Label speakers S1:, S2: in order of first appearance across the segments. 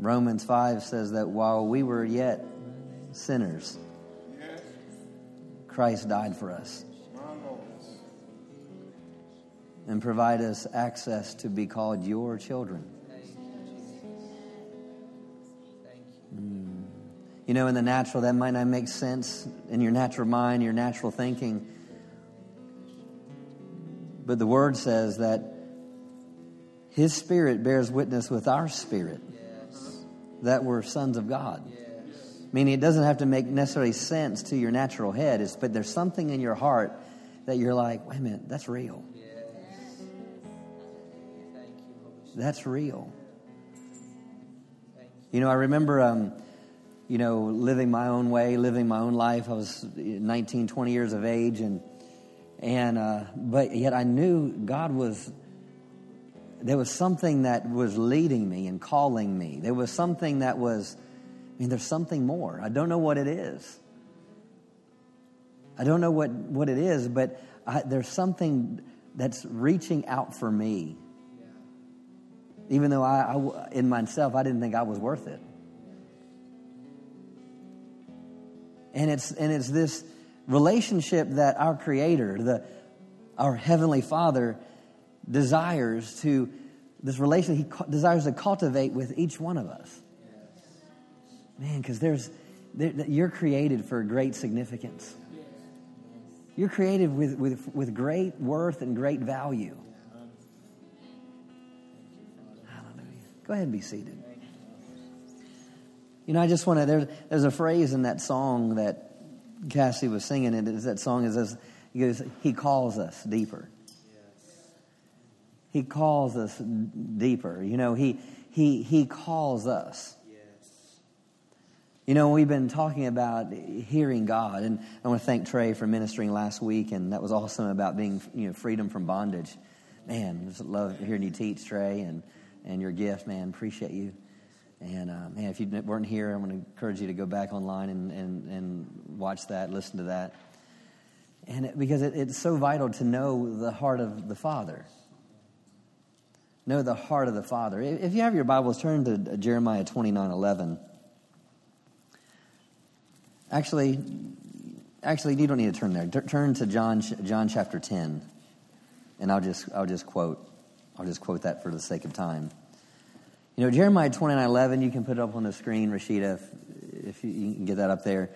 S1: Romans 5 says that while we were yet sinners, Christ died for us and provide us access to be called your children. Mm. You know, in the natural, that might not make sense in your natural mind, your natural thinking. But the word says that his spirit bears witness with our spirit. That we're sons of God. Yes. Meaning it doesn't have to make necessarily sense to your natural head, it's, but there's something in your heart that you're like, wait a minute, that's real. Yes. That's real. You know, I remember, um, you know, living my own way, living my own life. I was 19, 20 years of age, and and uh, but yet I knew God was. There was something that was leading me and calling me. There was something that was. I mean, there's something more. I don't know what it is. I don't know what, what it is, but I, there's something that's reaching out for me. Even though I, I, in myself, I didn't think I was worth it. And it's, and it's this relationship that our Creator, the, our Heavenly Father, desires to, this relationship He desires to cultivate with each one of us. Man, because there's, there, you're created for great significance. You're created with, with, with great worth and great value. Hallelujah. Go ahead and be seated. You know, I just want to, there, there's a phrase in that song that Cassie was singing it. Is that song is this, He calls us deeper. He calls us deeper. You know, he he he calls us. You know, we've been talking about hearing God, and I want to thank Trey for ministering last week, and that was awesome about being, you know, freedom from bondage. Man, just love hearing you teach, Trey, and and your gift, man. Appreciate you. And uh, man, if you weren't here, I'm going to encourage you to go back online and, and, and watch that, listen to that. And it, because it, it's so vital to know the heart of the Father. Know the heart of the Father. If you have your Bibles, turn to Jeremiah 29 11. Actually, actually, you don't need to turn there. Turn to John, John chapter 10. And I'll just, I'll just quote. I'll just quote that for the sake of time. You know, Jeremiah 29 11, you can put it up on the screen, Rashida, if, if you, you, can get that up there.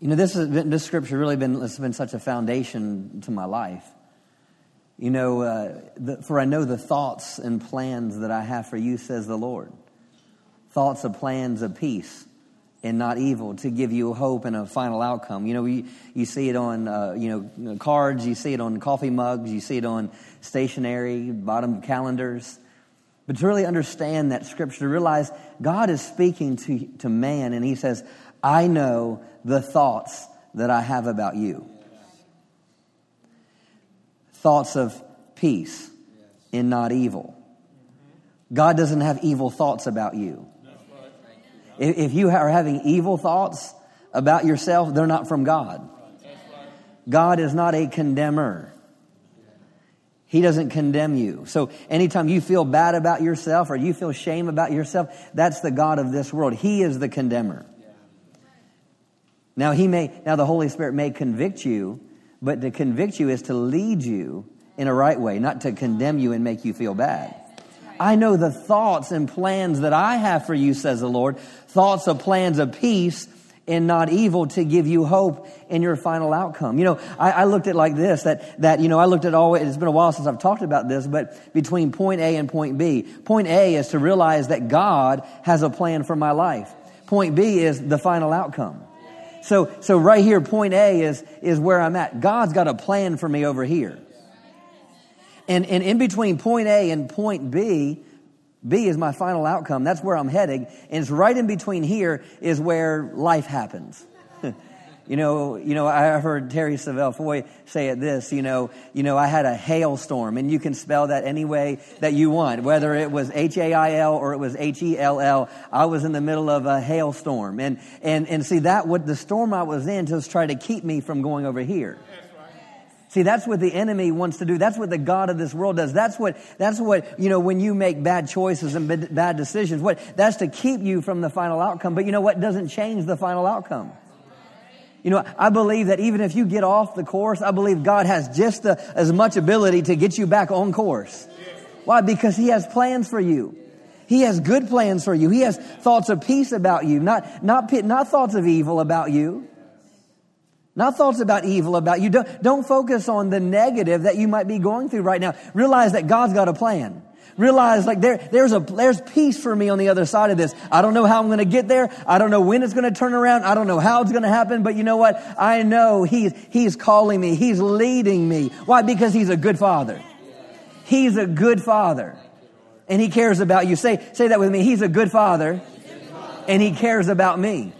S1: You know, this, has been, this scripture really been, has been such a foundation to my life. You know, uh, the, for I know the thoughts and plans that I have for you, says the Lord. Thoughts of plans of peace and not evil to give you hope and a final outcome. You know, you, you see it on, uh, you know, cards, you see it on coffee mugs, you see it on stationery, bottom calendars. But to really understand that scripture, to realize God is speaking to, to man and he says, I know the thoughts that I have about you. Thoughts of peace and not evil. God doesn't have evil thoughts about you. If you are having evil thoughts about yourself, they're not from God. God is not a condemner. He doesn't condemn you. So anytime you feel bad about yourself or you feel shame about yourself, that's the God of this world. He is the condemner. Now he may now the Holy Spirit may convict you, but to convict you is to lead you in a right way, not to condemn you and make you feel bad. I know the thoughts and plans that I have for you, says the Lord, thoughts of plans of peace and not evil to give you hope in your final outcome. You know, I, I, looked at like this, that, that, you know, I looked at all, it's been a while since I've talked about this, but between point A and point B. Point A is to realize that God has a plan for my life. Point B is the final outcome. So, so right here, point A is, is where I'm at. God's got a plan for me over here. And, and in between point A and point B, B is my final outcome. That's where I'm heading. And it's right in between here is where life happens. you know, you know, I heard Terry Savelle Foy say it this, you know, you know, I had a hailstorm and you can spell that any way that you want, whether it was H-A-I-L or it was H-E-L-L. I was in the middle of a hailstorm. And, and, and see that what the storm I was in just try to keep me from going over here. See, that's what the enemy wants to do. That's what the God of this world does. That's what, that's what, you know, when you make bad choices and bad decisions, what, that's to keep you from the final outcome. But you know what? Doesn't change the final outcome. You know, I believe that even if you get off the course, I believe God has just the, as much ability to get you back on course. Why? Because He has plans for you. He has good plans for you. He has thoughts of peace about you, not, not, not thoughts of evil about you. Not thoughts about evil about you. Don't, don't focus on the negative that you might be going through right now. Realize that God's got a plan. Realize like there, there's a, there's peace for me on the other side of this. I don't know how I'm going to get there. I don't know when it's going to turn around. I don't know how it's going to happen, but you know what? I know he's, he's calling me. He's leading me. Why? Because he's a good father. He's a good father. And he cares about you. Say, say that with me. He's a good father. And he cares about me.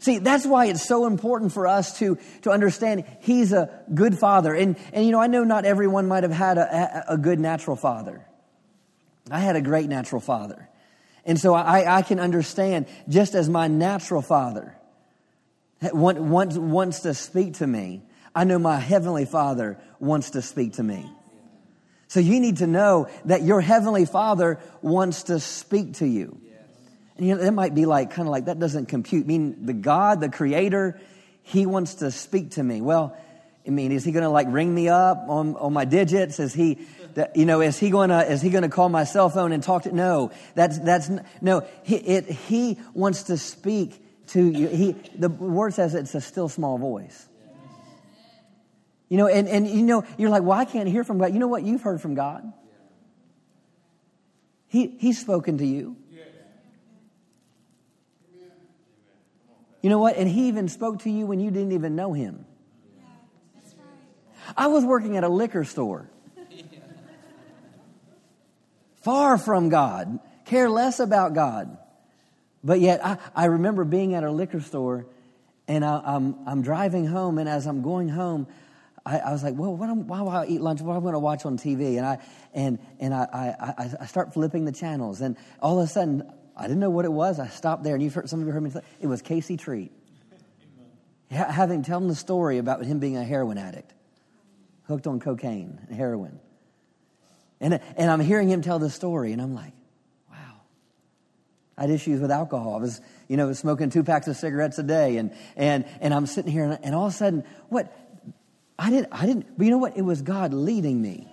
S1: See, that's why it's so important for us to, to understand He's a good father. And, and you know, I know not everyone might have had a, a good natural father. I had a great natural father. And so I, I can understand just as my natural father eh, wants, wants to speak to me, I know my heavenly father wants to speak to me. So you need to know that your heavenly father wants to speak to you. You know, that might be like, kind of like, that doesn't compute. I mean, the God, the creator, he wants to speak to me. Well, I mean, is he going to like ring me up on, on my digits? Is he, you know, is he going to, is he going to call my cell phone and talk to, no, that's, that's, no, he, it, he wants to speak to you. He, the word says it's a still small voice. You know, and, and you know, you're like, well, I can't hear from God. You know what? You've heard from God. He, he's spoken to you. You know what? And he even spoke to you when you didn't even know him. I was working at a liquor store. Far from God, care less about God. But yet, I, I remember being at a liquor store and I, am I'm, I'm driving home, and as I'm going home, I, I was like, well, what am, why will I eat lunch? What am I going to watch on TV? And I, and, and I, I, I start flipping the channels, and all of a sudden, I didn't know what it was. I stopped there, and you've heard, some of you heard me it was Casey Treat. Having tell him the story about him being a heroin addict, hooked on cocaine and heroin. And, and I'm hearing him tell the story, and I'm like, wow. I had issues with alcohol. I was, you know, smoking two packs of cigarettes a day, and, and, and I'm sitting here, and, and all of a sudden, what? I didn't, I didn't, but you know what? It was God leading me.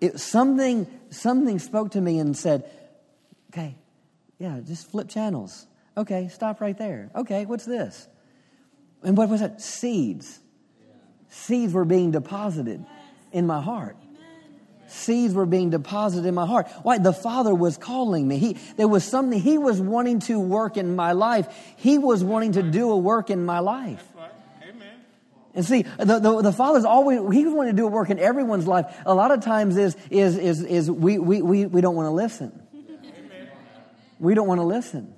S1: It, something, something spoke to me and said, Okay, yeah, just flip channels. Okay, stop right there. Okay, what's this? And what was it? Seeds. Seeds were being deposited in my heart. Seeds were being deposited in my heart. Why? The Father was calling me. He, there was something, He was wanting to work in my life. He was wanting to do a work in my life. And see, the, the, the, Father's always, He was wanting to do a work in everyone's life. A lot of times is, is, is, is we, we, we, we don't want to listen. We don't want to listen.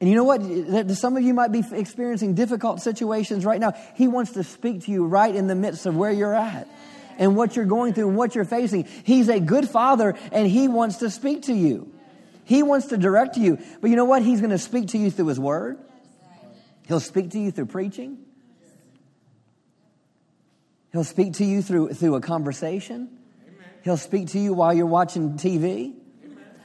S1: And you know what? Some of you might be experiencing difficult situations right now. He wants to speak to you right in the midst of where you're at and what you're going through and what you're facing. He's a good father and he wants to speak to you. He wants to direct you. But you know what? He's going to speak to you through his word. He'll speak to you through preaching. He'll speak to you through, through a conversation. He'll speak to you while you're watching TV.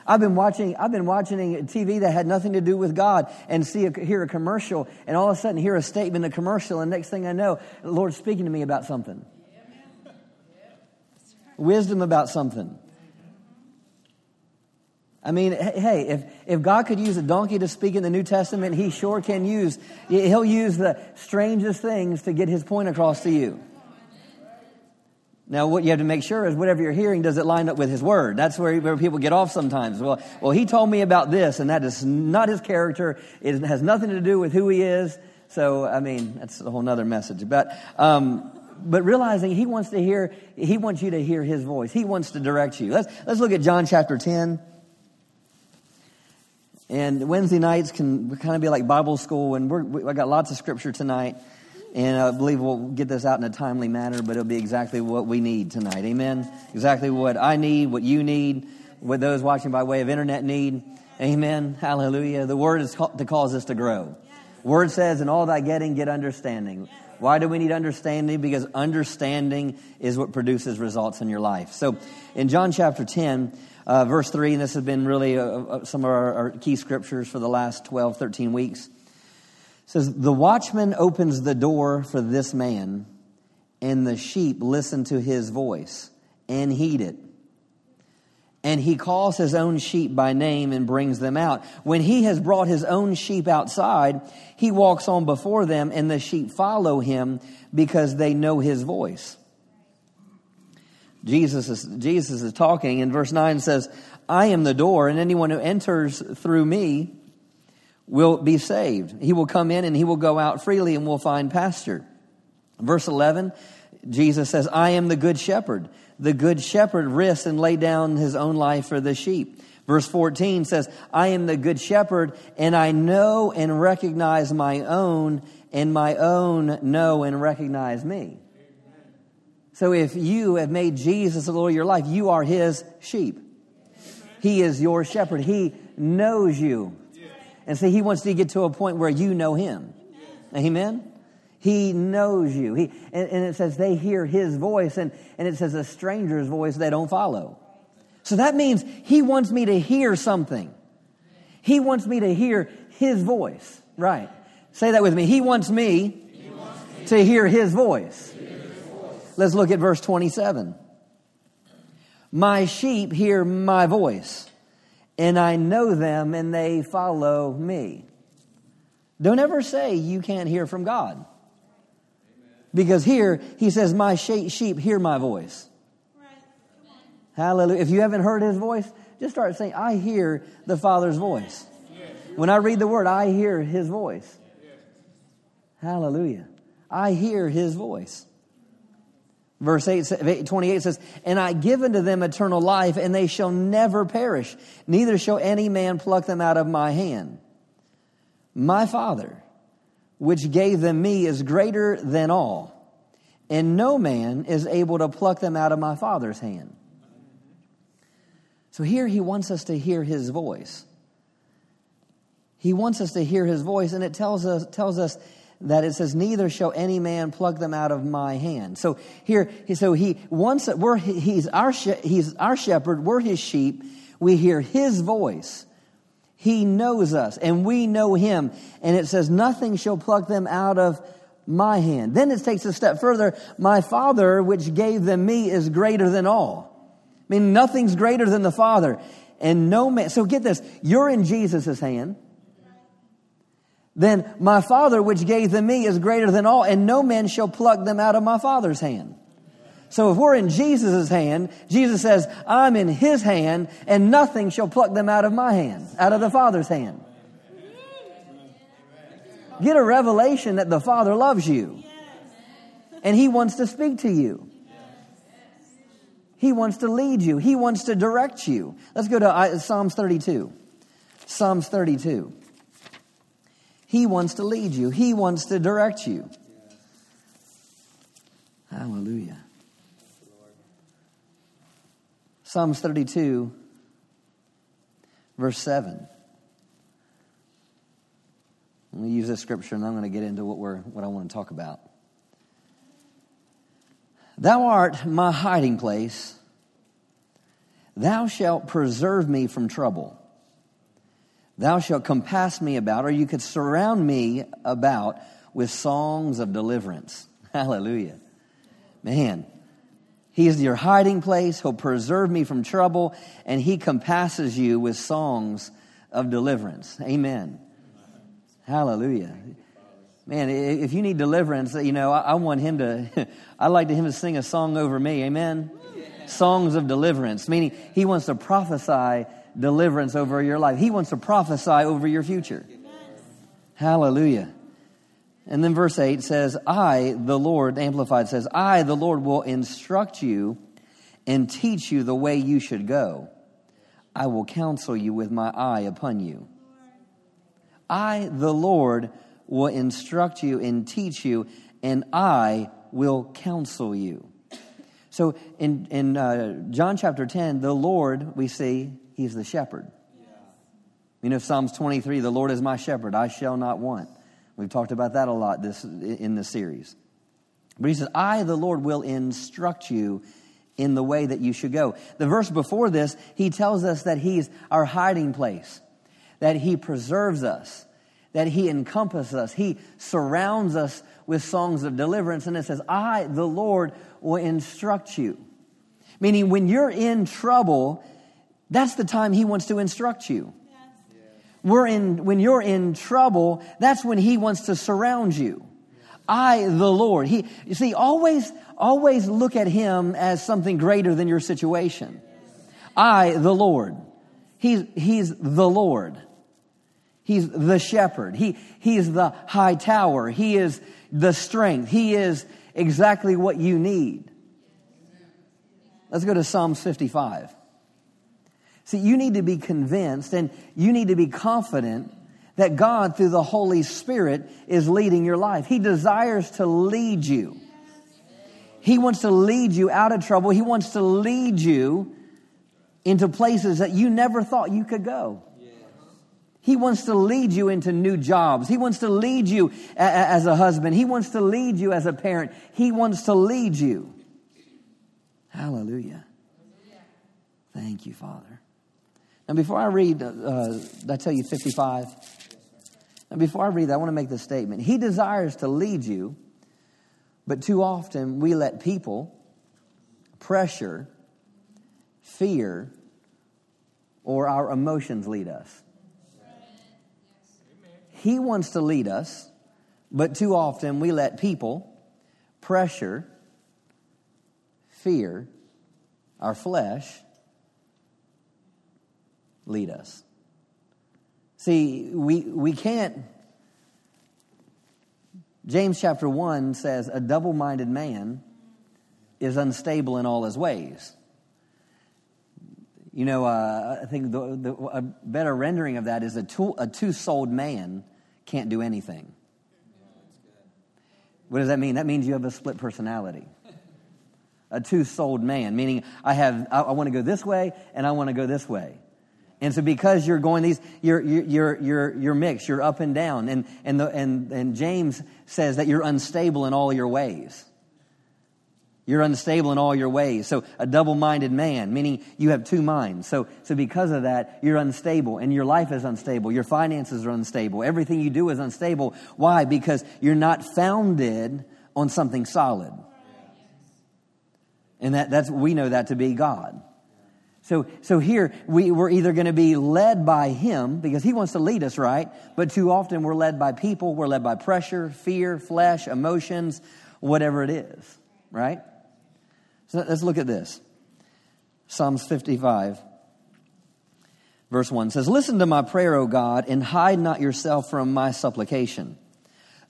S1: I've been watching, I've been watching TV that had nothing to do with God and see a, hear a commercial and all of a sudden hear a statement in a commercial and next thing I know, the Lord's speaking to me about something. Wisdom about something. I mean, hey, if, if God could use a donkey to speak in the New Testament, he sure can use, he'll use the strangest things to get his point across to you. Now, what you have to make sure is whatever you're hearing, does it line up with His Word? That's where, where people get off sometimes. Well, well, He told me about this, and that is not His character. It has nothing to do with who He is. So, I mean, that's a whole nother message. But, um, but realizing He wants to hear, He wants you to hear His voice. He wants to direct you. Let's, let's look at John chapter 10. And Wednesday nights can kind of be like Bible school, and we, I got lots of scripture tonight. And I believe we'll get this out in a timely manner, but it'll be exactly what we need tonight. Amen. Exactly what I need, what you need, what those watching by way of internet need. Amen. Hallelujah. The word is to cause us to grow. Word says, in all thy getting, get understanding. Why do we need understanding? Because understanding is what produces results in your life. So in John chapter 10, uh, verse 3, and this has been really uh, uh, some of our, our, key scriptures for the last 12, 13 weeks, says, The watchman opens the door for this man, and the sheep listen to his voice and heed it and he calls his own sheep by name and brings them out. When he has brought his own sheep outside, he walks on before them, and the sheep follow him because they know his voice. Jesus is, Jesus is talking, and verse 9 says, I am the door, and anyone who enters through me will be saved. He will come in and he will go out freely and will find pasture. Verse 11, Jesus says, I am the good shepherd the good shepherd risks and lay down his own life for the sheep. Verse 14 says, I am the good shepherd, and I know and recognize my own, and my own know and recognize me. So if you have made Jesus the Lord of your life, you are his sheep. He is your shepherd. He knows you. And so he wants to get to a point where you know him. Amen? He knows you. He, and, and, it says they hear his voice, and, and it says a stranger's voice they don't follow. So that means he wants me to hear something. He wants me to hear his voice. Right. Say that with me. He wants me, he wants me to hear his voice. Hear his voice. Let's look at verse 27. My sheep hear my voice, and I know them, and they follow me. Don't ever say you can't hear from God. Because here he says, My sheep hear my voice. Hallelujah. If you haven't heard his voice, just start saying, I hear the Father's voice. When I read the word, I hear his voice. Hallelujah. I hear his voice. Verse 8, 28 says, And I give unto them eternal life, and they shall never perish, neither shall any man pluck them out of my hand. My Father, which gave them me is greater than all, and no man is able to pluck them out of my Father's hand. So here he wants us to hear his voice. He wants us to hear his voice, and it tells us, tells us that it says, Neither shall any man pluck them out of my hand. So here, so he once we're, he's, our, he's our shepherd, we're his sheep, we hear his voice. He knows us and we know him. And it says, nothing shall pluck them out of my hand. Then it takes a step further. My Father, which gave them me, is greater than all. I mean, nothing's greater than the Father. And no man, so get this, you're in Jesus' hand. Then my Father, which gave them me, is greater than all, and no man shall pluck them out of my Father's hand. So if we're in Jesus' hand, Jesus says, I'm in his hand, and nothing shall pluck them out of my hand, out of the Father's hand. Get a revelation that the Father loves you. And he wants to speak to you. He wants to lead you. He wants to direct you. Let's go to Psalms 32. Psalms 32. He wants to lead you. He wants to direct you. Hallelujah. Psalms 32, verse 7. I'm going to use this scripture and I'm going to get into what, we're, what I want to talk about. Thou art my hiding place. Thou shalt preserve me from trouble. Thou shalt compass me about, or you could surround me about with songs of deliverance. Hallelujah. Man, he is your hiding place. He'll preserve me from trouble, and He compasses you with songs of deliverance. Amen. Hallelujah. Man, if you need deliverance, you know, I, want Him to, I'd like Him to sing a song over me. Amen. Songs of deliverance, meaning He wants to prophesy deliverance over your life. He wants to prophesy over your future. Hallelujah. And then verse 8 says, I, the Lord, Amplified says, I, the Lord, will instruct you and teach you the way you should go. I will counsel you with my eye upon you. I, the Lord, will instruct you and teach you, and I will counsel you. So in, in uh, John chapter 10, the Lord, we see, he's the shepherd. You know, Psalms 23, the Lord is my shepherd, I shall not want. We've talked about that a lot this, in this series. But he says, I, the Lord, will instruct you in the way that you should go. The verse before this, he tells us that he's our hiding place, that he preserves us, that he encompasses us, he surrounds us with songs of deliverance. And it says, I, the Lord, will instruct you. Meaning, when you're in trouble, that's the time he wants to instruct you. We're in, when you're in trouble, that's when he wants to surround you. I, the Lord. He, you see, always, always look at him as something greater than your situation. I, the Lord. He's, he's the Lord. He's the shepherd. He, he's the high tower. He is the strength. He is exactly what you need. Let's go to Psalms 55. See, you need to be convinced and you need to be confident that God, through the Holy Spirit, is leading your life. He desires to lead you. He wants to lead you out of trouble. He wants to lead you into places that you never thought you could go. He wants to lead you into new jobs. He wants to lead you as a husband. He wants to lead you as a parent. He wants to lead you. Hallelujah. Thank you, Father. Now, before I read, uh, did I tell you 55? And before I read I want to make this statement. He desires to lead you, but too often we let people, pressure, fear, or our emotions lead us. He wants to lead us, but too often we let people, pressure, fear, our flesh, lead us. See, we, we can't. James chapter 1 says, A double minded man is unstable in all his ways. You know, uh, I think the, the, a better rendering of that is a, two, a two souled man can't do anything. What does that mean? That means you have a split personality. A two souled man, meaning I have, I, I want to go this way and I want to go this way. And so because you're going these, you're, you're, you're, you're mixed, you're up and down. And, and, the, and, and James says that you're unstable in all your ways. You're unstable in all your ways. So a double-minded man, meaning you have two minds. So, so because of that, you're unstable and your life is unstable. Your finances are unstable. Everything you do is unstable. Why? Because you're not founded on something solid. And that, that's, we know that to be God. So, so here we, we're either going to be led by Him because He wants to lead us, right? But too often we're led by people, we're led by pressure, fear, flesh, emotions, whatever it is, right? So let's look at this. Psalms 55, verse 1 says, Listen to my prayer, O God, and hide not yourself from my supplication.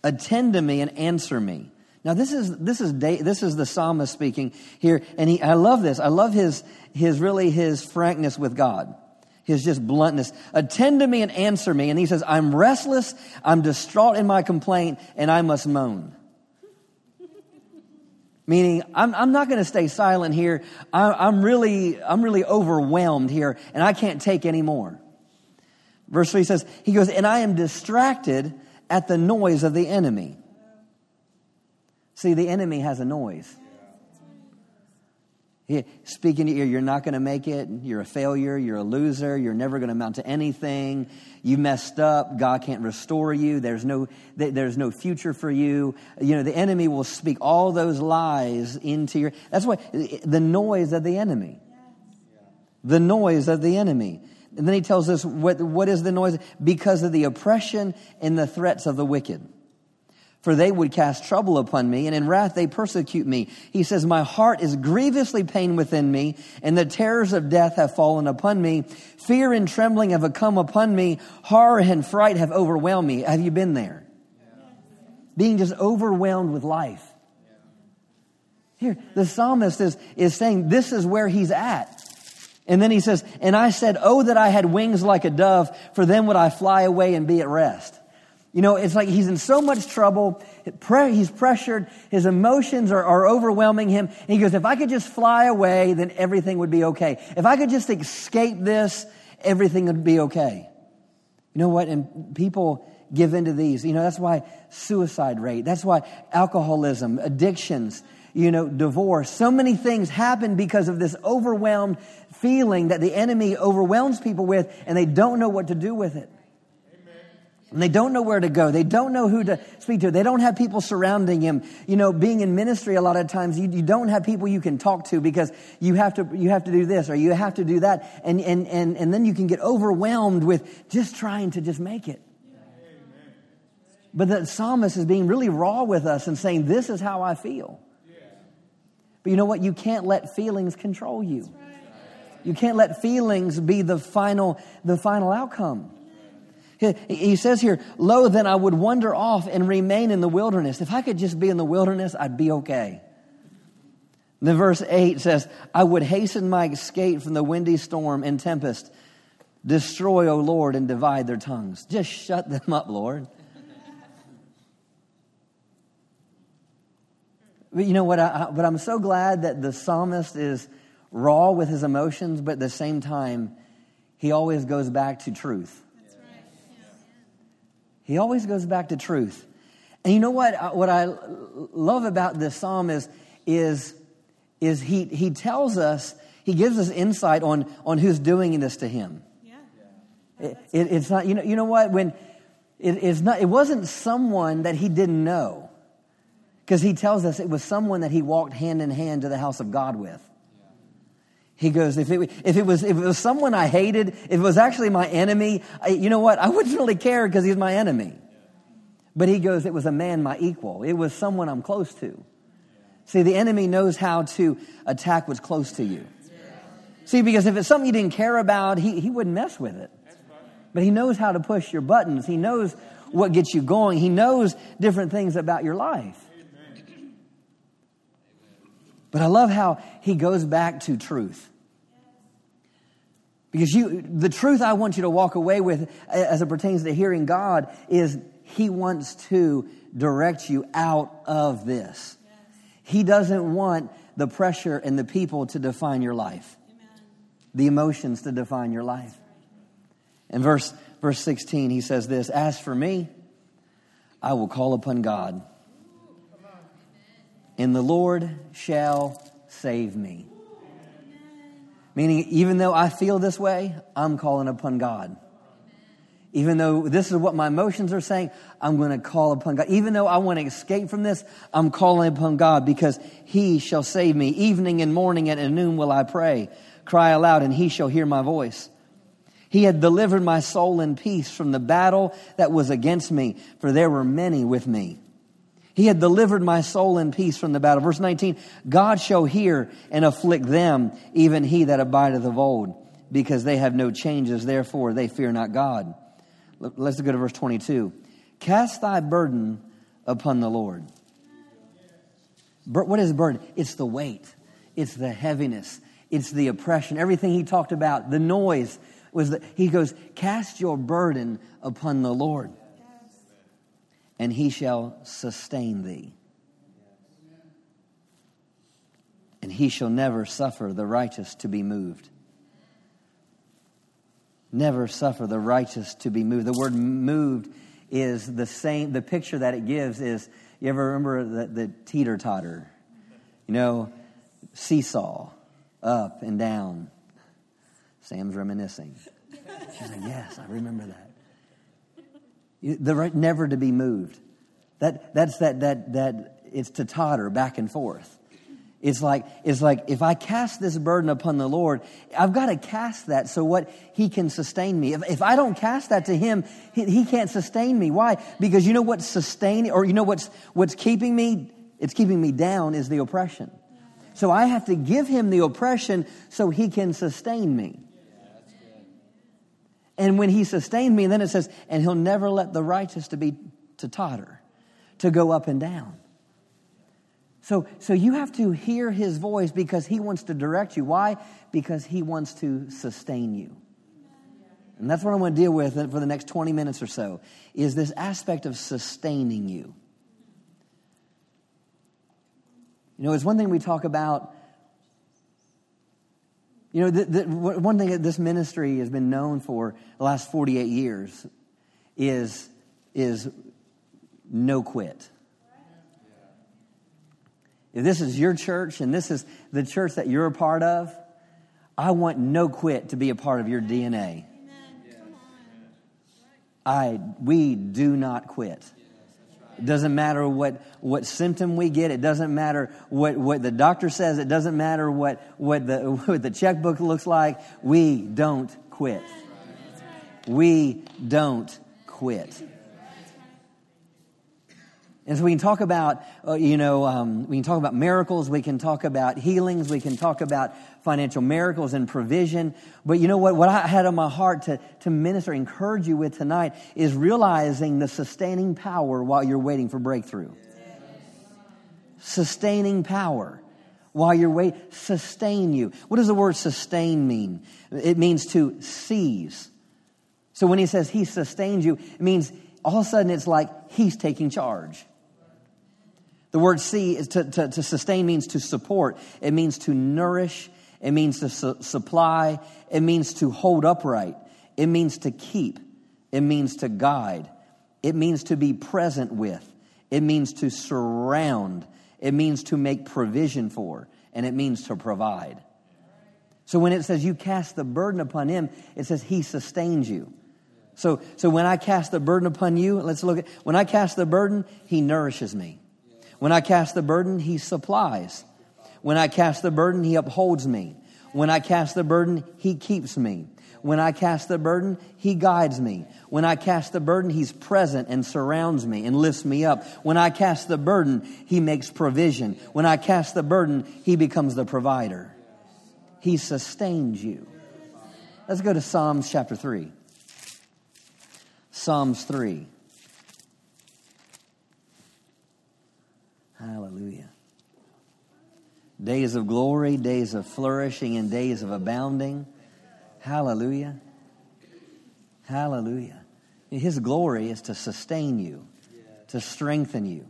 S1: Attend to me and answer me. Now this is this is this is the psalmist speaking here, and he I love this. I love his his really his frankness with God, his just bluntness. Attend to me and answer me. And he says, I'm restless, I'm distraught in my complaint, and I must moan. Meaning, I'm, I'm not going to stay silent here. I, I'm really I'm really overwhelmed here, and I can't take any more. Verse three says, he goes, and I am distracted at the noise of the enemy. See, the enemy has a noise. He, speaking to you, you're not going to make it. You're a failure. You're a loser. You're never going to amount to anything. You messed up. God can't restore you. There's no, there's no future for you. You know, the enemy will speak all those lies into your, that's why the noise of the enemy. The noise of the enemy. And then he tells us what, what is the noise? Because of the oppression and the threats of the wicked for they would cast trouble upon me, and in wrath they persecute me. He says, My heart is grievously pained within me, and the terrors of death have fallen upon me. Fear and trembling have come upon me. Horror and fright have overwhelmed me. Have you been there? Being just overwhelmed with life. Here, the psalmist is, is saying this is where he's at. And then he says, And I said, Oh, that I had wings like a dove, for then would I fly away and be at rest. You know, it's like he's in so much trouble. He's pressured. His emotions are, are overwhelming him. And he goes, if I could just fly away, then everything would be okay. If I could just escape this, everything would be okay. You know what? And people give into these. You know, that's why suicide rate, that's why alcoholism, addictions, you know, divorce, so many things happen because of this overwhelmed feeling that the enemy overwhelms people with and they don't know what to do with it. And they don't know where to go. They don't know who to speak to. They don't have people surrounding him. You know, being in ministry, a lot of times you, you don't have people you can talk to because you have to, you have to do this or you have to do that. And, and, and, and then you can get overwhelmed with just trying to just make it. But the psalmist is being really raw with us and saying, This is how I feel. But you know what? You can't let feelings control you. You can't let feelings be the final, the final outcome. He says here, Lo, then I would wander off and remain in the wilderness. If I could just be in the wilderness, I'd be okay. Then verse 8 says, I would hasten my escape from the windy storm and tempest. Destroy, O Lord, and divide their tongues. Just shut them up, Lord. But you know what? I, but I'm so glad that the psalmist is raw with his emotions, but at the same time, he always goes back to truth. He always goes back to truth. And you know what? Uh, what I love about this psalm is, is, is he, he tells us, he gives us insight on, on who's doing this to him. Yeah. It, it, it's not, you know, you know what? When it, it's not, it wasn't someone that he didn't know. Because he tells us it was someone that he walked hand in hand to the house of God with. He goes, if it, if it, was, if it was someone I hated, if it was actually my enemy, I, you know what? I wouldn't really care because he's my enemy. But he goes, it was a man, my equal. It was someone I'm close to. See, the enemy knows how to attack what's close to you. See, because if it's something you didn't care about, he, he wouldn't mess with it. But he knows how to push your buttons. He knows what gets you going. He knows different things about your life. But I love how he goes back to truth. Because you, the truth I want you to walk away with as it pertains to hearing God is he wants to direct you out of this. He doesn't want the pressure and the people to define your life, the emotions to define your life. In verse, verse 16, he says this As for me, I will call upon God and the Lord shall save me. Meaning, even though I feel this way, I'm calling upon God. Even though this is what my emotions are saying, I'm going to call upon God. Even though I want to escape from this, I'm calling upon God because He shall save me. Evening and morning and at noon will I pray. Cry aloud and He shall hear my voice. He had delivered my soul in peace from the battle that was against me, for there were many with me. He had delivered my soul in peace from the battle. Verse 19, God shall hear and afflict them, even he that abideth of old, because they have no changes, therefore they fear not God. Let's go to verse 22. Cast thy burden upon the Lord. What is a burden? It's the weight, it's the heaviness, it's the oppression. Everything he talked about, the noise was that he goes, Cast your burden upon the Lord and he shall sustain thee. And he shall never suffer the righteous to be moved. Never suffer the righteous to be moved. The word moved is the same, the picture that it gives is, you ever remember the, the teeter totter? You know, seesaw, up and down. Sam's reminiscing. She's like, yes, I remember that. The right never to be moved. That, that's that, that, that, it's to totter back and forth. It's like, it's like if I cast this burden upon the Lord, I've got to cast that so what He can sustain me. If, if I don't cast that to Him, he, he can't sustain me. Why? Because you know what's sustaining, or you know what's, what's keeping me? It's keeping me down is the oppression. So I have to give Him the oppression so He can sustain me. And when he sustained me, and then it says, and he'll never let the righteous to be to totter, to go up and down. So, so you have to hear his voice because he wants to direct you. Why? Because he wants to sustain you. And that's what I'm going to deal with for the next 20 minutes or so, is this aspect of sustaining you. You know, it's one thing we talk about you know, the, the, one thing that this ministry has been known for the last 48 years is, is no quit. If this is your church and this is the church that you're a part of, I want no quit to be a part of your DNA. I, we do not quit. It doesn't matter what, what symptom we get. It doesn't matter what, what the doctor says. It doesn't matter what, what, the, what the checkbook looks like. We don't quit. We don't quit. And so we can talk about, uh, you know, um, we can talk about miracles, we can talk about healings, we can talk about financial miracles and provision. But you know what? What I had on my heart to, to minister, encourage you with tonight is realizing the sustaining power while you're waiting for breakthrough. Sustaining power while you're waiting. Sustain you. What does the word sustain mean? It means to seize. So when he says he sustains you, it means all of a sudden it's like he's taking charge. The word see is to, to, to, sustain means to support. It means to nourish. It means to su- supply. It means to hold upright. It means to keep. It means to guide. It means to be present with. It means to surround. It means to make provision for. And it means to provide. So when it says you cast the burden upon him, it says he sustains you. So, so when I cast the burden upon you, let's look at, when I cast the burden, he nourishes me. When I cast the burden, He supplies. When I cast the burden, He upholds me. When I cast the burden, He keeps me. When I cast the burden, He guides me. When I cast the burden, He's present and surrounds me and lifts me up. When I cast the burden, He makes provision. When I cast the burden, He becomes the provider. He sustains you. Let's go to Psalms chapter 3. Psalms 3. Hallelujah. Days of glory, days of flourishing, and days of abounding. Hallelujah. Hallelujah. His glory is to sustain you, to strengthen you.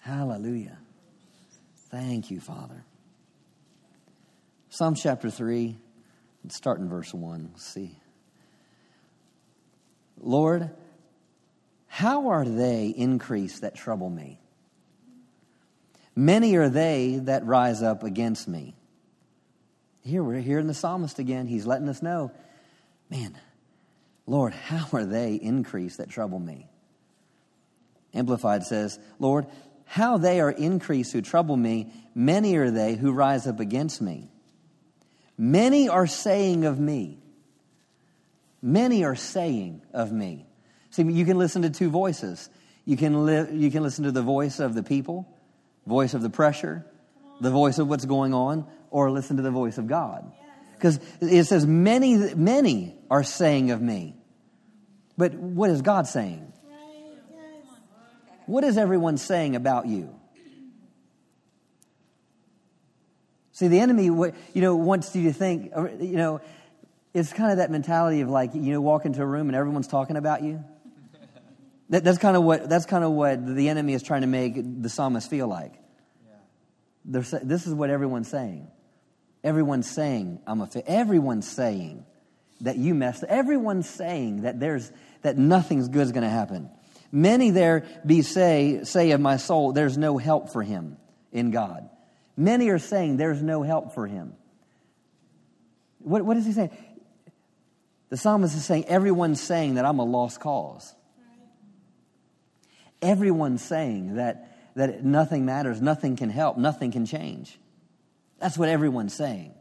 S1: Hallelujah. Thank you, Father. Psalm chapter 3, let's start in verse 1. Let's see. Lord, how are they increased that trouble me? Many are they that rise up against me. Here we're hearing the psalmist again. He's letting us know, man, Lord, how are they increased that trouble me? Amplified says, Lord, how they are increased who trouble me, many are they who rise up against me. Many are saying of me. Many are saying of me. See, you can listen to two voices. You can, li- you can listen to the voice of the people, voice of the pressure, the voice of what's going on, or listen to the voice of God. Because it says, many, many are saying of me. But what is God saying? What is everyone saying about you? See, the enemy, you know, wants you to think, you know, it's kind of that mentality of like, you know, walk into a room and everyone's talking about you. That, that's kind of what that's kind of what the enemy is trying to make the psalmist feel like. Yeah. This is what everyone's saying. Everyone's saying I'm a. Fa-. Everyone's saying that you messed. Up. Everyone's saying that there's that nothing's good is going to happen. Many there be say say of my soul, there's no help for him in God. Many are saying there's no help for him. What, what is he saying? The psalmist is saying everyone's saying that I'm a lost cause. Everyone's saying that, that nothing matters, nothing can help, nothing can change. That's what everyone's saying.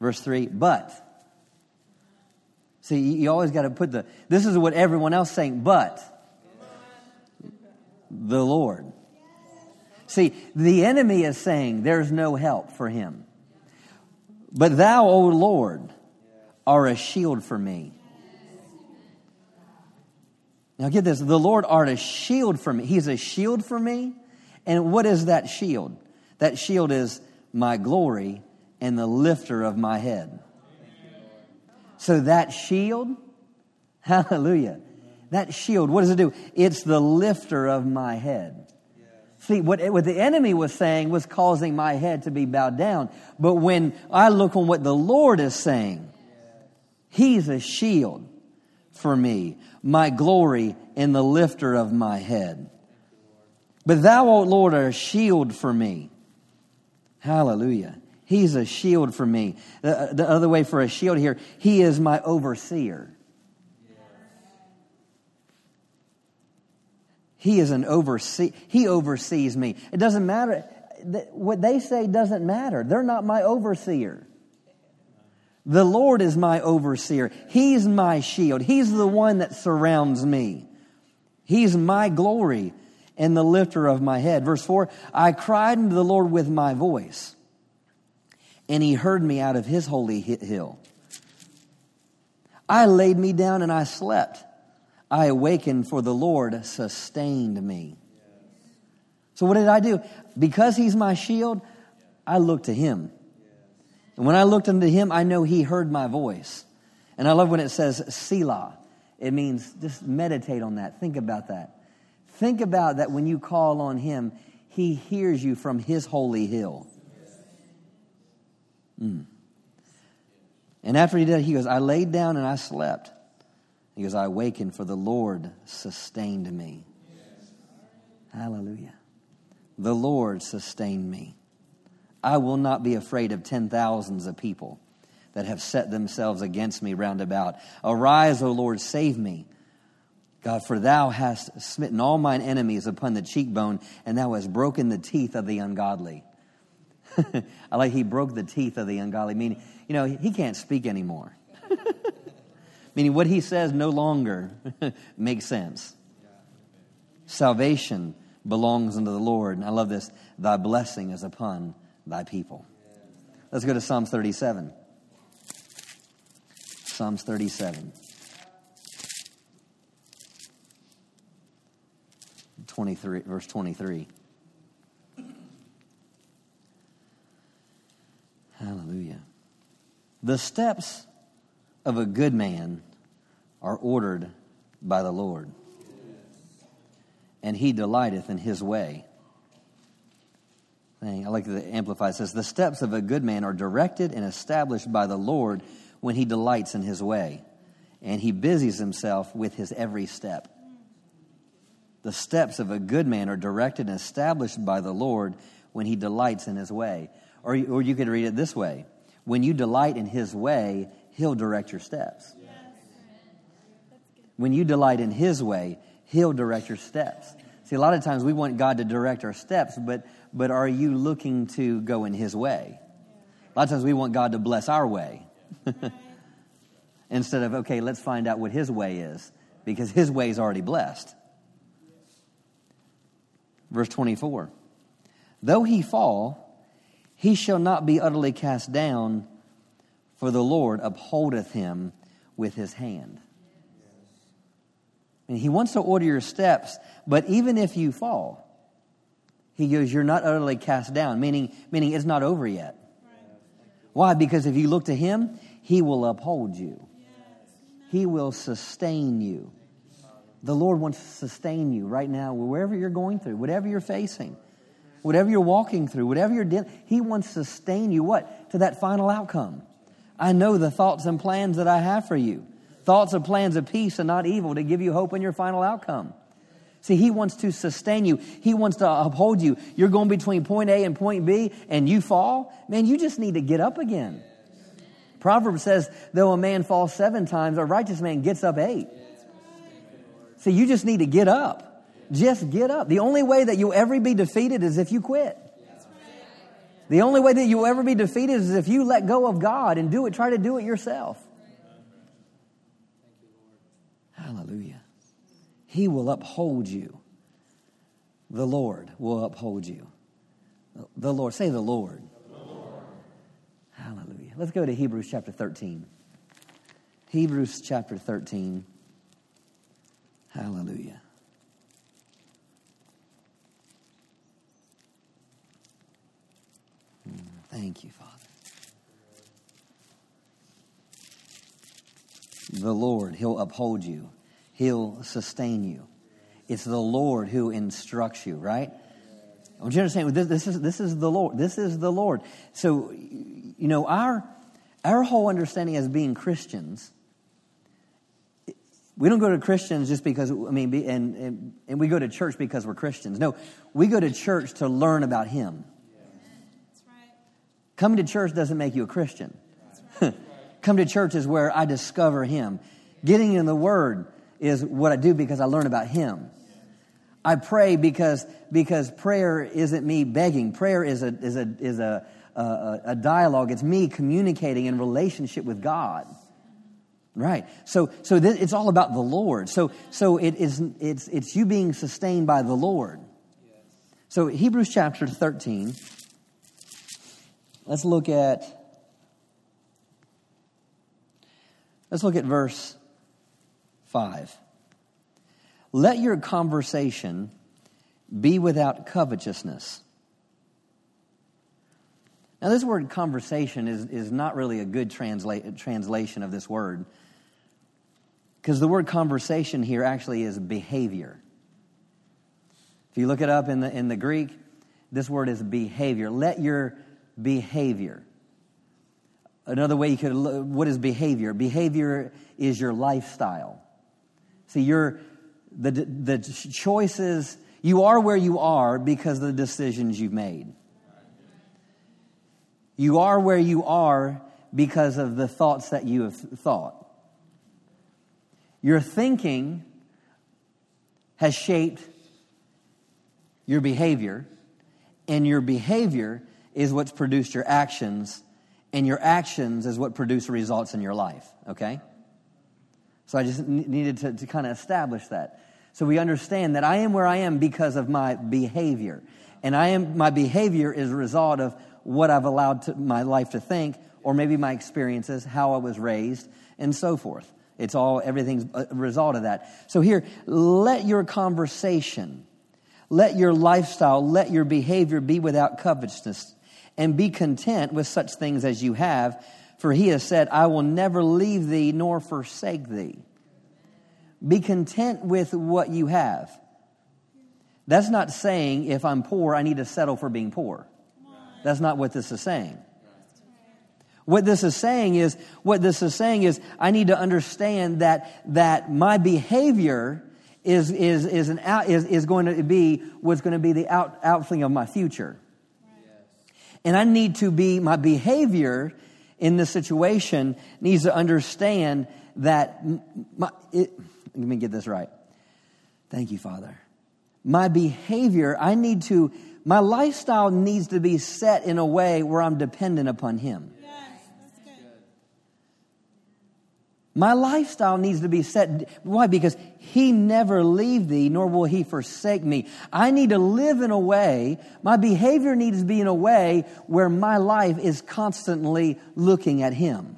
S1: Verse 3, but. See, you always got to put the, this is what everyone else saying, but the Lord. See, the enemy is saying there's no help for him. But thou, O Lord, are a shield for me now get this the Lord art a shield for me. He's a shield for me. And what is that shield? That shield is my glory and the lifter of my head. So that shield, hallelujah, that shield, what does it do? It's the lifter of my head. See, what, what the enemy was saying was causing my head to be bowed down. But when I look on what the Lord is saying, He's a shield for me, my glory and the lifter of my head. But thou, O Lord, art a shield for me. Hallelujah. He's a shield for me. The, the other way for a shield here, he is my overseer. He is an oversee. He oversees me. It doesn't matter. What they say doesn't matter. They're not my overseer. The Lord is my overseer. He's my shield. He's the one that surrounds me. He's my glory and the lifter of my head. Verse 4 I cried unto the Lord with my voice, and he heard me out of his holy hill. I laid me down and I slept. I awakened, for the Lord sustained me. So, what did I do? Because He's my shield, I look to Him. And when I looked unto Him, I know He heard my voice. And I love when it says Selah. It means just meditate on that. Think about that. Think about that when you call on Him, He hears you from His holy hill. Mm. And after He did, He goes, I laid down and I slept. He goes, I awakened, for the Lord sustained me. Yes. Hallelujah. The Lord sustained me. I will not be afraid of ten thousands of people that have set themselves against me round about. Arise, O Lord, save me. God, for thou hast smitten all mine enemies upon the cheekbone, and thou hast broken the teeth of the ungodly. I like he broke the teeth of the ungodly, meaning, you know, he can't speak anymore. Meaning, what he says no longer makes sense. Salvation belongs unto the Lord. And I love this. Thy blessing is upon thy people. Let's go to Psalms 37. Psalms 37. 23, verse 23. Hallelujah. The steps of a good man are ordered by the Lord, and he delighteth in his way. I like the Amplified says, The steps of a good man are directed and established by the Lord when he delights in his way, and he busies himself with his every step. The steps of a good man are directed and established by the Lord when he delights in his way. Or, or you could read it this way When you delight in his way, he'll direct your steps. When you delight in His way, He'll direct your steps. See, a lot of times we want God to direct our steps, but, but are you looking to go in His way? A lot of times we want God to bless our way. Instead of, okay, let's find out what His way is, because His way is already blessed. Verse 24 Though he fall, he shall not be utterly cast down, for the Lord upholdeth him with his hand. And he wants to order your steps, but even if you fall, he goes, You're not utterly cast down, meaning, meaning it's not over yet. Why? Because if you look to him, he will uphold you, he will sustain you. The Lord wants to sustain you right now, wherever you're going through, whatever you're facing, whatever you're walking through, whatever you're dealing. He wants to sustain you. What? To that final outcome. I know the thoughts and plans that I have for you thoughts and plans of peace and not evil to give you hope in your final outcome. See, he wants to sustain you. He wants to uphold you. You're going between point A and point B and you fall. Man, you just need to get up again. Proverbs says, though a man falls seven times, a righteous man gets up eight. See, you just need to get up. Just get up. The only way that you'll ever be defeated is if you quit. The only way that you'll ever be defeated is if you let go of God and do it, try to do it yourself. Hallelujah. He will uphold you. The Lord will uphold you. The Lord. Say the Lord. the Lord. Hallelujah. Let's go to Hebrews chapter 13. Hebrews chapter 13. Hallelujah. Hmm, thank you, Father. The Lord, He'll uphold you. He'll sustain you. It's the Lord who instructs you, right? Want you understand this, this, is, this is the Lord. This is the Lord. So, you know, our, our whole understanding as being Christians, We don't go to Christians just because, I mean, and, and, and we go to church because we're Christians. No, we go to church to learn about Him. That's right. Coming to church doesn't make you a Christian. Come to church is where I discover Him. Getting in the Word is what I do because I learn about Him. I pray because, because prayer isn't me begging. Prayer is a, is a, is a, a, a dialogue. It's me communicating in relationship with God. Right. So, so this, it's all about the Lord. So, so it is, it's, it's you being sustained by the Lord. So Hebrews chapter 13. Let's look at, let's look at verse 5. Let your conversation be without covetousness. Now, this word conversation is, is not really a good transla- translation of this word because the word conversation here actually is behavior. If you look it up in the, in the Greek, this word is behavior. Let your behavior. Another way you could, what is behavior? Behavior is your lifestyle. See, your, the, the choices, you are where you are because of the decisions you've made. You are where you are because of the thoughts that you have thought. Your thinking has shaped your behavior, and your behavior is what's produced your actions, and your actions is what produce results in your life, okay? So I just needed to, to kind of establish that. So we understand that I am where I am because of my behavior. And I am, my behavior is a result of what I've allowed to, my life to think, or maybe my experiences, how I was raised, and so forth. It's all, everything's a result of that. So here, let your conversation, let your lifestyle, let your behavior be without covetousness, and be content with such things as you have. For he has said, I will never leave thee nor forsake thee. Be content with what you have. That's not saying if I'm poor, I need to settle for being poor. That's not what this is saying. What this is saying is, what this is saying is, I need to understand that, that my behavior is, is, is, an out, is, is going to be what's going to be the out, outflowing of my future. And I need to be, my behavior in this situation needs to understand that, my, it, let me get this right. Thank you, Father. My behavior, I need to, my lifestyle needs to be set in a way where I'm dependent upon Him. My lifestyle needs to be set. Why? Because He never leave thee, nor will He forsake me. I need to live in a way, my behavior needs to be in a way where my life is constantly looking at Him.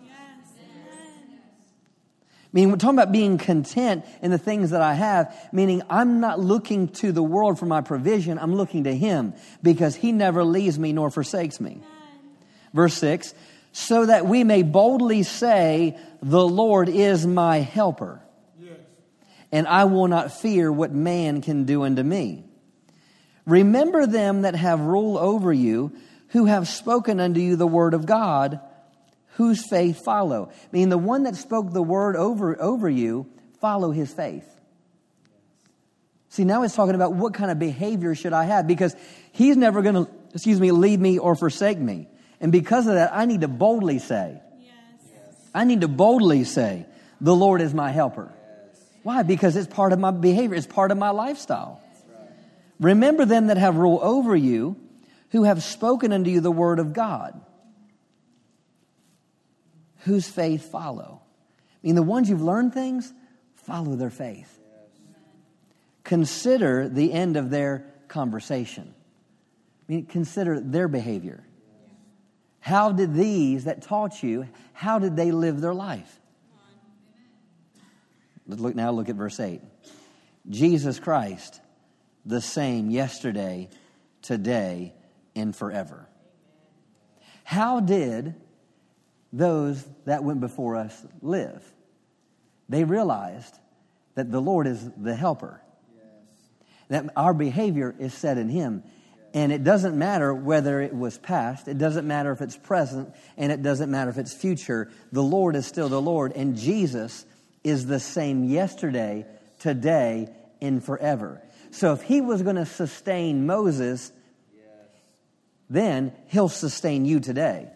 S1: I mean, we're talking about being content in the things that I have, meaning I'm not looking to the world for my provision. I'm looking to Him because He never leaves me nor forsakes me. Verse 6 so that we may boldly say, The Lord is my helper, yes. and I will not fear what man can do unto me. Remember them that have rule over you, who have spoken unto you the word of God, whose faith follow. I mean, the one that spoke the word over, over you, follow his faith. See, now it's talking about what kind of behavior should I have because he's never going to, excuse me, leave me or forsake me. And because of that, I need to boldly say. I need to boldly say, the Lord is my helper. Why? Because it's part of my behavior, it's part of my lifestyle. Remember them that have rule over you, who have spoken unto you the word of God, whose faith follow. I mean, the ones you've learned things, follow their faith. Consider the end of their conversation. I mean, consider their behavior. How did these that taught you, how did they live their life? Let's look now look at verse 8. Jesus Christ, the same yesterday, today, and forever. How did those that went before us live? They realized that the Lord is the helper. That our behavior is set in Him. And it doesn't matter whether it was past, it doesn't matter if it's present, and it doesn't matter if it's future. The Lord is still the Lord, and Jesus is the same yesterday, today, and forever. So if he was going to sustain Moses, then he'll sustain you today.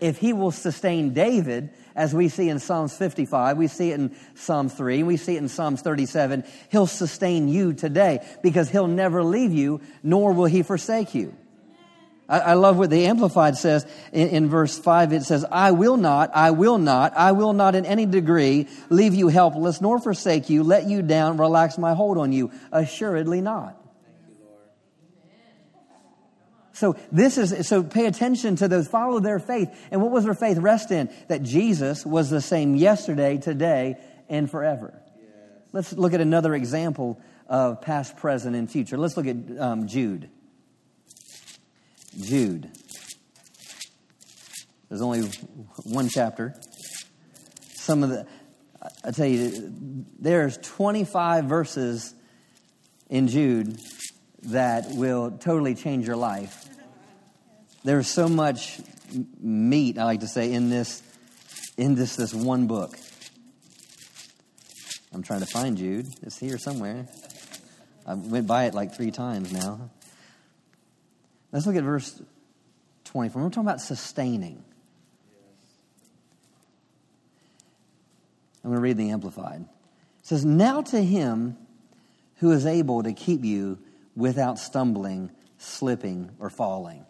S1: If he will sustain David, as we see in Psalms 55, we see it in Psalm 3, we see it in Psalms 37, he'll sustain you today because he'll never leave you, nor will he forsake you. I, I love what the Amplified says in, in verse 5. It says, I will not, I will not, I will not in any degree leave you helpless, nor forsake you, let you down, relax my hold on you. Assuredly not. So this is so pay attention to those, follow their faith. And what was their faith rest in? That Jesus was the same yesterday, today, and forever. Yes. Let's look at another example of past, present, and future. Let's look at um, Jude. Jude. There's only one chapter. Some of the, I tell you, there's 25 verses in Jude that will totally change your life. There's so much meat, I like to say, in this, in this, this one book. I'm trying to find Jude. It's here somewhere. I went by it like three times now. Let's look at verse 24. We're talking about sustaining. I'm going to read the Amplified. It says, Now to him who is able to keep you without stumbling, slipping, or falling.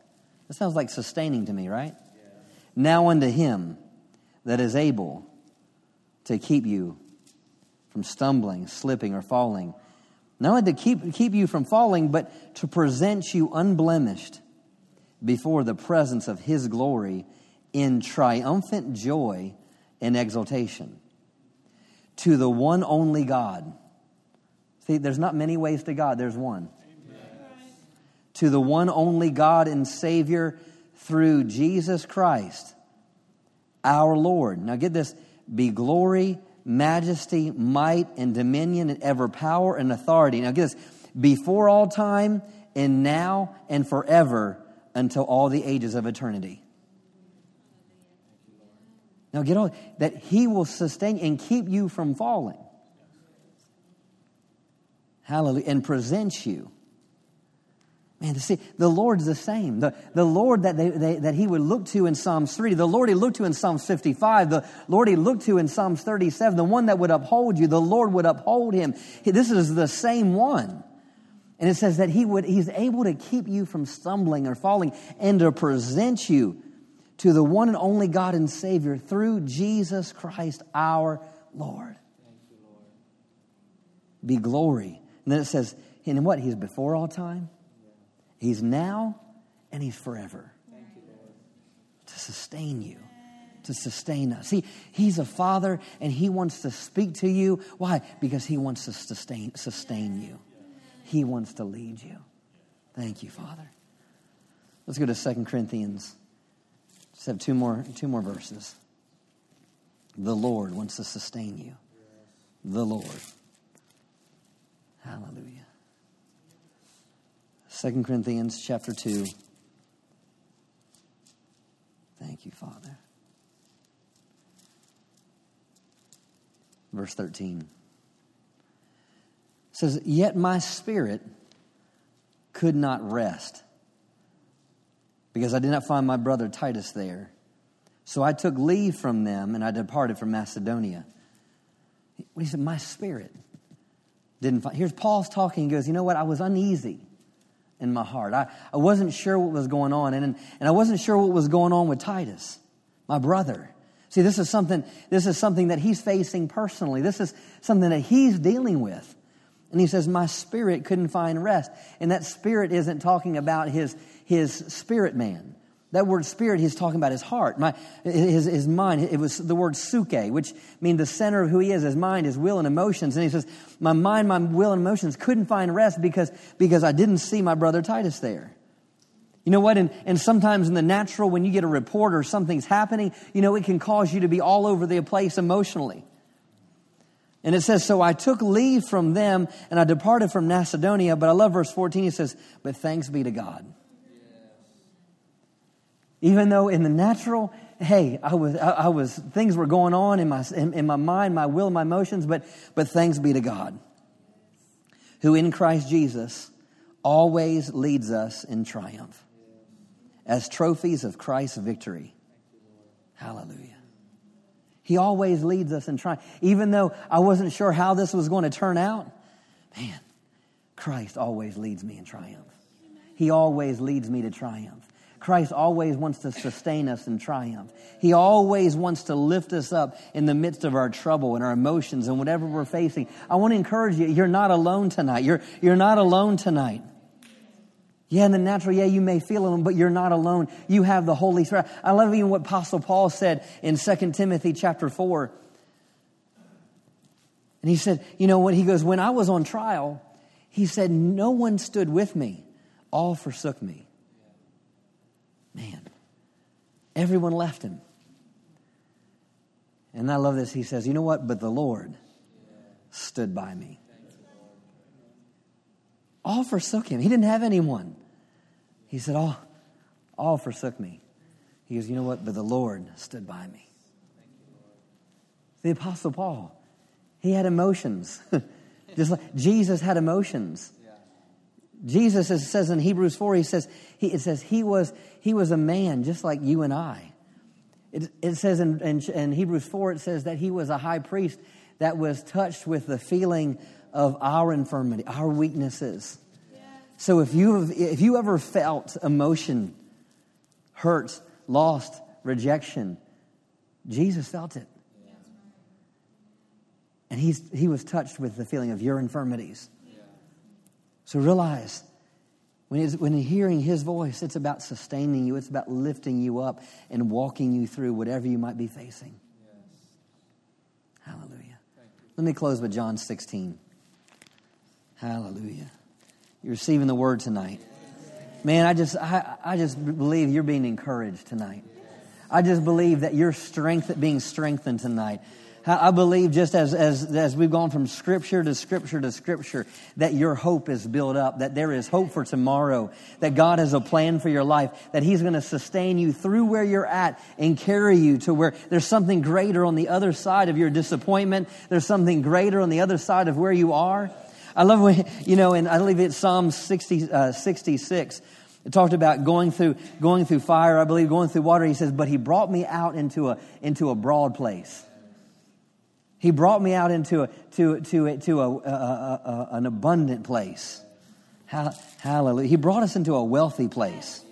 S1: That sounds like sustaining to me, right? Yeah. Now unto him that is able to keep you from stumbling, slipping, or falling not only to keep, keep you from falling, but to present you unblemished before the presence of his glory in triumphant joy and exultation. To the one only God. See, there's not many ways to God, there's one. To the one only God and Savior through Jesus Christ, our Lord. Now get this be glory majesty, might, and dominion, and ever power and authority. Now, get this before all time, and now, and forever, until all the ages of eternity. Now, get on that He will sustain and keep you from falling. Hallelujah. And present you Man, see the Lord's the same. The, the Lord that, they, they, that he would look to in Psalms 3, the Lord he looked to in Psalms 55, the Lord he looked to in Psalms 37, the one that would uphold you, the Lord would uphold him. This is the same one. And it says that he would, he's able to keep you from stumbling or falling and to present you to the one and only God and Savior through Jesus Christ our Lord. You, Lord. Be glory. And then it says, and what? He's before all time He's now and He's forever. To sustain you, to sustain us. See, He's a Father and He wants to speak to you. Why? Because He wants to sustain, sustain you, He wants to lead you. Thank you, Father. Let's go to Second Corinthians. Just have two more, two more verses. The Lord wants to sustain you. The Lord. Hallelujah. 2 Corinthians chapter 2. Thank you, Father. Verse 13 says, Yet my spirit could not rest because I did not find my brother Titus there. So I took leave from them and I departed from Macedonia. He said, My spirit didn't find. Here's Paul's talking. He goes, You know what? I was uneasy in my heart. I, I wasn't sure what was going on, and, and I wasn't sure what was going on with Titus, my brother. See, this is something, this is something that he's facing personally. This is something that he's dealing with. And he says, My spirit couldn't find rest. And that spirit isn't talking about his, his spirit man. That word spirit, he's talking about his heart, my, his, his mind. It was the word psuche, which means the center of who he is, his mind, his will and emotions. And he says, my mind, my will and emotions couldn't find rest because, because I didn't see my brother Titus there. You know what? And, and sometimes in the natural, when you get a report or something's happening, you know, it can cause you to be all over the place emotionally. And it says, So I took leave from them and I departed from Macedonia. But I love verse 14. He says, But thanks be to God even though in the natural, hey, I was, I, I was, things were going on in my, in, in my mind, my will, my emotions, but, but thanks be to God, who in Christ Jesus always leads us in triumph as trophies of Christ's victory. Hallelujah. He always leads us in triumph. Even though I wasn't sure how this was going to turn out, man, Christ always leads me in triumph. He always leads me to triumph. Christ always wants to sustain us in triumph. He always wants to lift us up in the midst of our trouble and our emotions and whatever we're facing. I want to encourage you, you're not alone tonight. You're, you're not alone tonight. Yeah, in the natural, yeah, you may feel alone, but you're not alone. You have the Holy Spirit. I love even what Apostle Paul said in 2 Timothy chapter 4. And he said, you know, what? he goes, when I was on trial, he said, no one stood with me. All forsook me. Man, everyone left him. And I love this. He says, you know what? But the Lord stood by me all forsook him. He didn't have anyone. He said, All, all forsook me. He goes, You know what? But the Lord stood by me. The Apostle Paul, he had emotions. Just like Jesus had emotions. Jesus says in Hebrews 4, he says, he, it says he was, he was a man just like you and I. It, it says in, in, in Hebrews 4, it says that he was a high priest that was touched with the feeling of our infirmity, our weaknesses. So if you have, if you ever felt emotion, hurt, lost, rejection, Jesus felt it. And he's, he was touched with the feeling of your infirmities. So realize when, when hearing his voice, it's about sustaining you, it's about lifting you up and walking you through whatever you might be facing. Hallelujah. Let me close with John 16. Hallelujah. You're receiving the word tonight. Man, I just, I, I just believe you're being encouraged tonight. I just believe that your strength being strengthened tonight. I believe just as, as, as we've gone from scripture to scripture to scripture, that your hope is built up, that there is hope for tomorrow, that God has a plan for your life, that He's going to sustain you through where you're at and carry you to where there's something greater on the other side of your disappointment. There's something greater on the other side of where you are. I love when, you know, and I believe it's Psalm 60, uh, 66. It talked about going through, going through fire, I believe, going through water. He says, but he brought me out into a, into a broad place. He brought me out into a, to, to, to a, a, a, an abundant place. Hallelujah. He brought us into a wealthy place.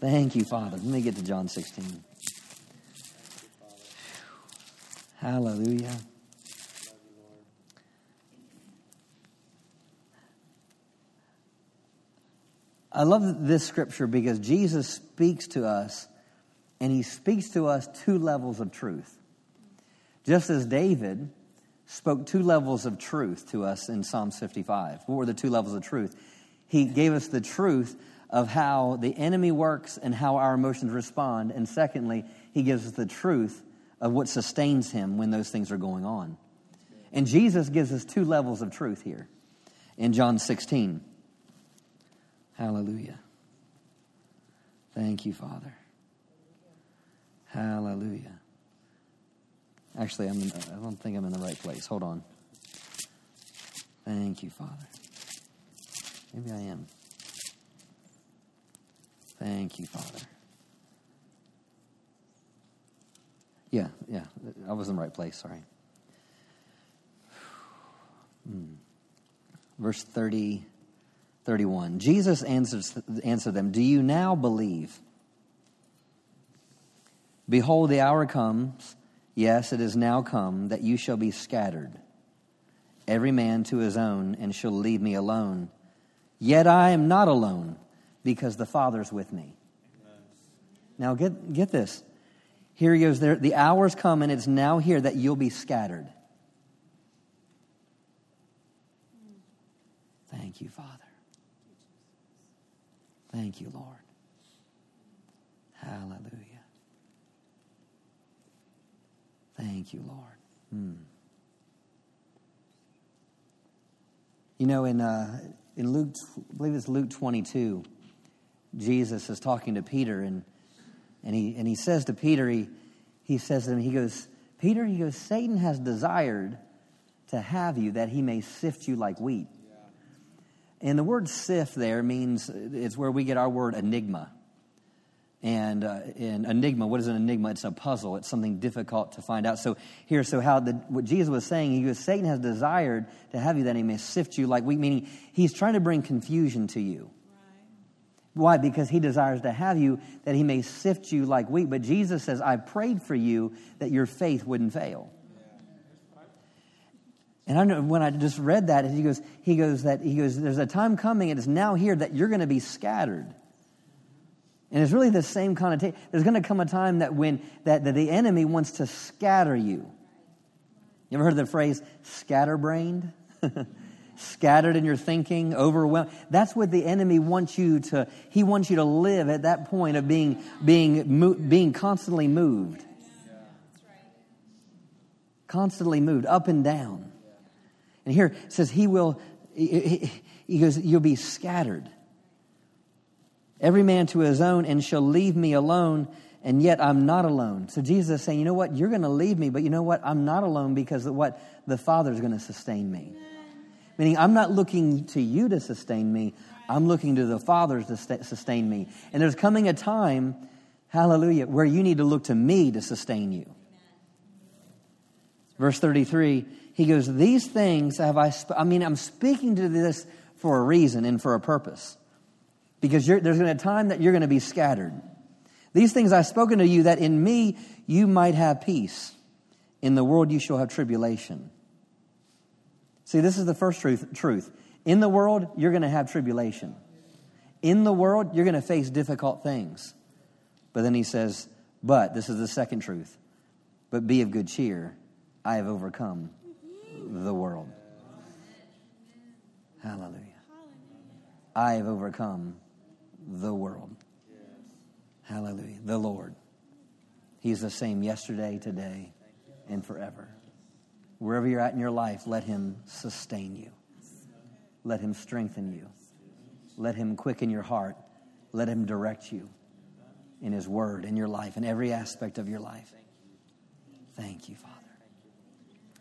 S1: Thank you, Father. Let me get to John 16. Hallelujah. I love this scripture because Jesus speaks to us, and he speaks to us two levels of truth. Just as David spoke two levels of truth to us in Psalms 55. What were the two levels of truth? He gave us the truth of how the enemy works and how our emotions respond. And secondly, he gives us the truth of what sustains him when those things are going on. And Jesus gives us two levels of truth here in John 16. Hallelujah. Thank you, Father. Hallelujah. Actually, I'm in, I don't think I'm in the right place. Hold on. Thank you, Father. Maybe I am. Thank you, Father. Yeah, yeah. I was in the right place. Sorry. Hmm. Verse 30, 31. Jesus answers, answered them, Do you now believe? Behold, the hour comes Yes, it is now come that you shall be scattered, every man to his own, and shall leave me alone. Yet I am not alone, because the Father's with me. Amen. Now get, get this. Here he goes. There, the hour's come, and it's now here that you'll be scattered. Thank you, Father. Thank you, Lord. Hallelujah. Thank you, Lord. Hmm. You know, in, uh, in Luke, I believe it's Luke 22, Jesus is talking to Peter, and And he, and he says to Peter, he, he says to him, he goes, Peter, he goes, Satan has desired to have you that he may sift you like wheat. And the word sift there means it's where we get our word enigma. And uh, in enigma, what is an enigma? It's a puzzle. It's something difficult to find out. So here, so how the, what Jesus was saying, he goes, Satan has desired to have you that he may sift you like wheat, meaning he's trying to bring confusion to you. Why? Because he desires to have you that he may sift you like wheat. But Jesus says, I prayed for you that your faith wouldn't fail. And I know when I just read that, he goes, he goes that he goes, there's a time coming, and it's now here that you're going to be scattered. And it's really the same connotation. There's going to come a time that when that, that the enemy wants to scatter you. You ever heard the phrase scatterbrained? Scattered in your thinking, overwhelmed. That's what the enemy wants you to, he wants you to live at that point of being, being, being constantly moved. Constantly moved, up and down. And here it says, He will, he, he goes, You'll be scattered. Every man to his own, and shall leave me alone, and yet I'm not alone. So Jesus is saying, you know what? You're going to leave me, but you know what? I'm not alone because of what? The Father's going to sustain me. Meaning, I'm not looking to you to sustain me. I'm looking to the Father to sustain me. And there's coming a time, hallelujah, where you need to look to me to sustain you. Verse 33, he goes, These things have I, sp- I mean, I'm speaking to this for a reason and for a purpose because there's going to be a time that you're going to be scattered. These things I've spoken to you that in me you might have peace. In the world you shall have tribulation. See, this is the first truth. truth. In the world, you're going to have tribulation. In the world, you're going to face difficult things. But then he says, but, this is the second truth, but be of good cheer. I have overcome the world. Hallelujah. I have overcome the world. Hallelujah. The Lord. He's the same yesterday, today, and forever. Wherever you're at in your life, let Him sustain you. Let Him strengthen you. Let Him quicken your heart. Let Him direct you in His Word, in your life, in every aspect of your life. Thank you, Father.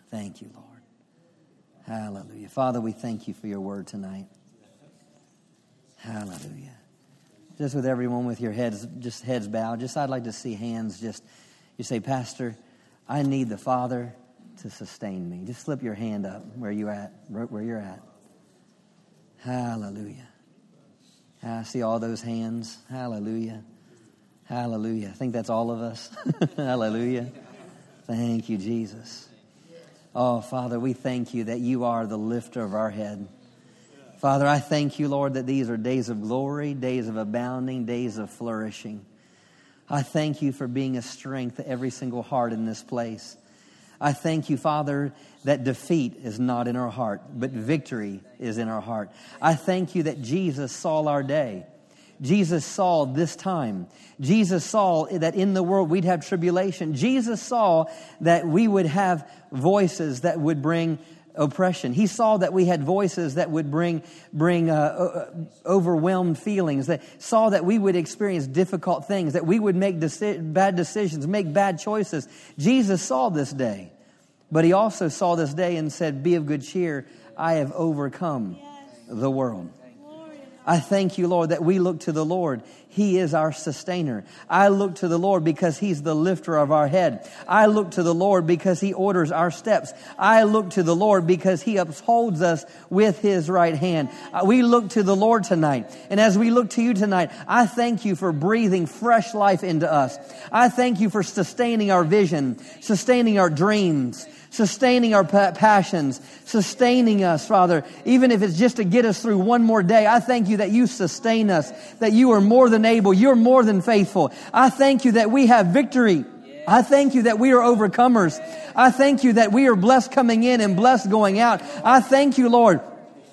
S1: Thank you, Lord. Hallelujah. Father, we thank you for your Word tonight. Hallelujah just with everyone with your heads, just heads bowed, just I'd like to see hands just, you say, Pastor, I need the Father to sustain me. Just slip your hand up where you're at, where you're at. Hallelujah. I see all those hands. Hallelujah. Hallelujah. I think that's all of us. Hallelujah. Thank you, Jesus. Oh, Father, we thank you that you are the lifter of our head. Father, I thank you, Lord, that these are days of glory, days of abounding, days of flourishing. I thank you for being a strength to every single heart in this place. I thank you, Father, that defeat is not in our heart, but victory is in our heart. I thank you that Jesus saw our day. Jesus saw this time. Jesus saw that in the world we'd have tribulation. Jesus saw that we would have voices that would bring oppression. He saw that we had voices that would bring, bring uh, uh, overwhelmed feelings, that saw that we would experience difficult things, that we would make deci- bad decisions, make bad choices. Jesus saw this day, but he also saw this day and said, Be of good cheer, I have overcome the world. I thank you, Lord, that we look to the Lord. He is our sustainer. I look to the Lord because He's the lifter of our head. I look to the Lord because He orders our steps. I look to the Lord because He upholds us with His right hand. Uh, we look to the Lord tonight. And as we look to you tonight, I thank you for breathing fresh life into us. I thank you for sustaining our vision, sustaining our dreams, sustaining our passions, sustaining us, Father, even if it's just to get us through one more day. I thank you that you sustain us, that you are more than able, you're more than faithful. I thank you that we have victory. I thank you that we are overcomers. I thank you that we are blessed coming in and blessed going out. I thank you, Lord.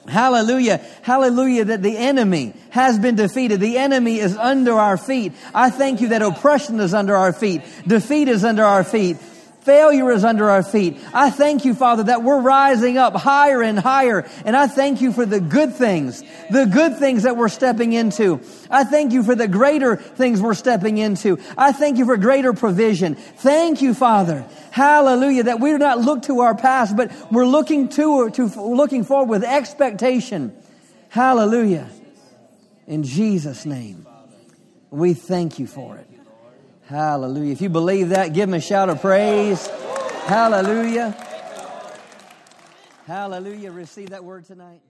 S1: Hallelujah. Hallelujah that the enemy has been defeated. The enemy is under our feet. I thank you that oppression is under our feet. Defeat is under our feet. Failure is under our feet. I thank you, Father, that we're rising up higher and higher. And I thank you for the good things, the good things that we're stepping into. I thank you for the greater things we're stepping into. I thank you for greater provision. Thank you, Father. Hallelujah. That we do not look to our past, but we're looking to, to looking forward with expectation. Hallelujah. In Jesus' name. We thank you for it. Hallelujah. If you believe that, give him a shout of praise. Hallelujah. Hallelujah. Receive that word tonight.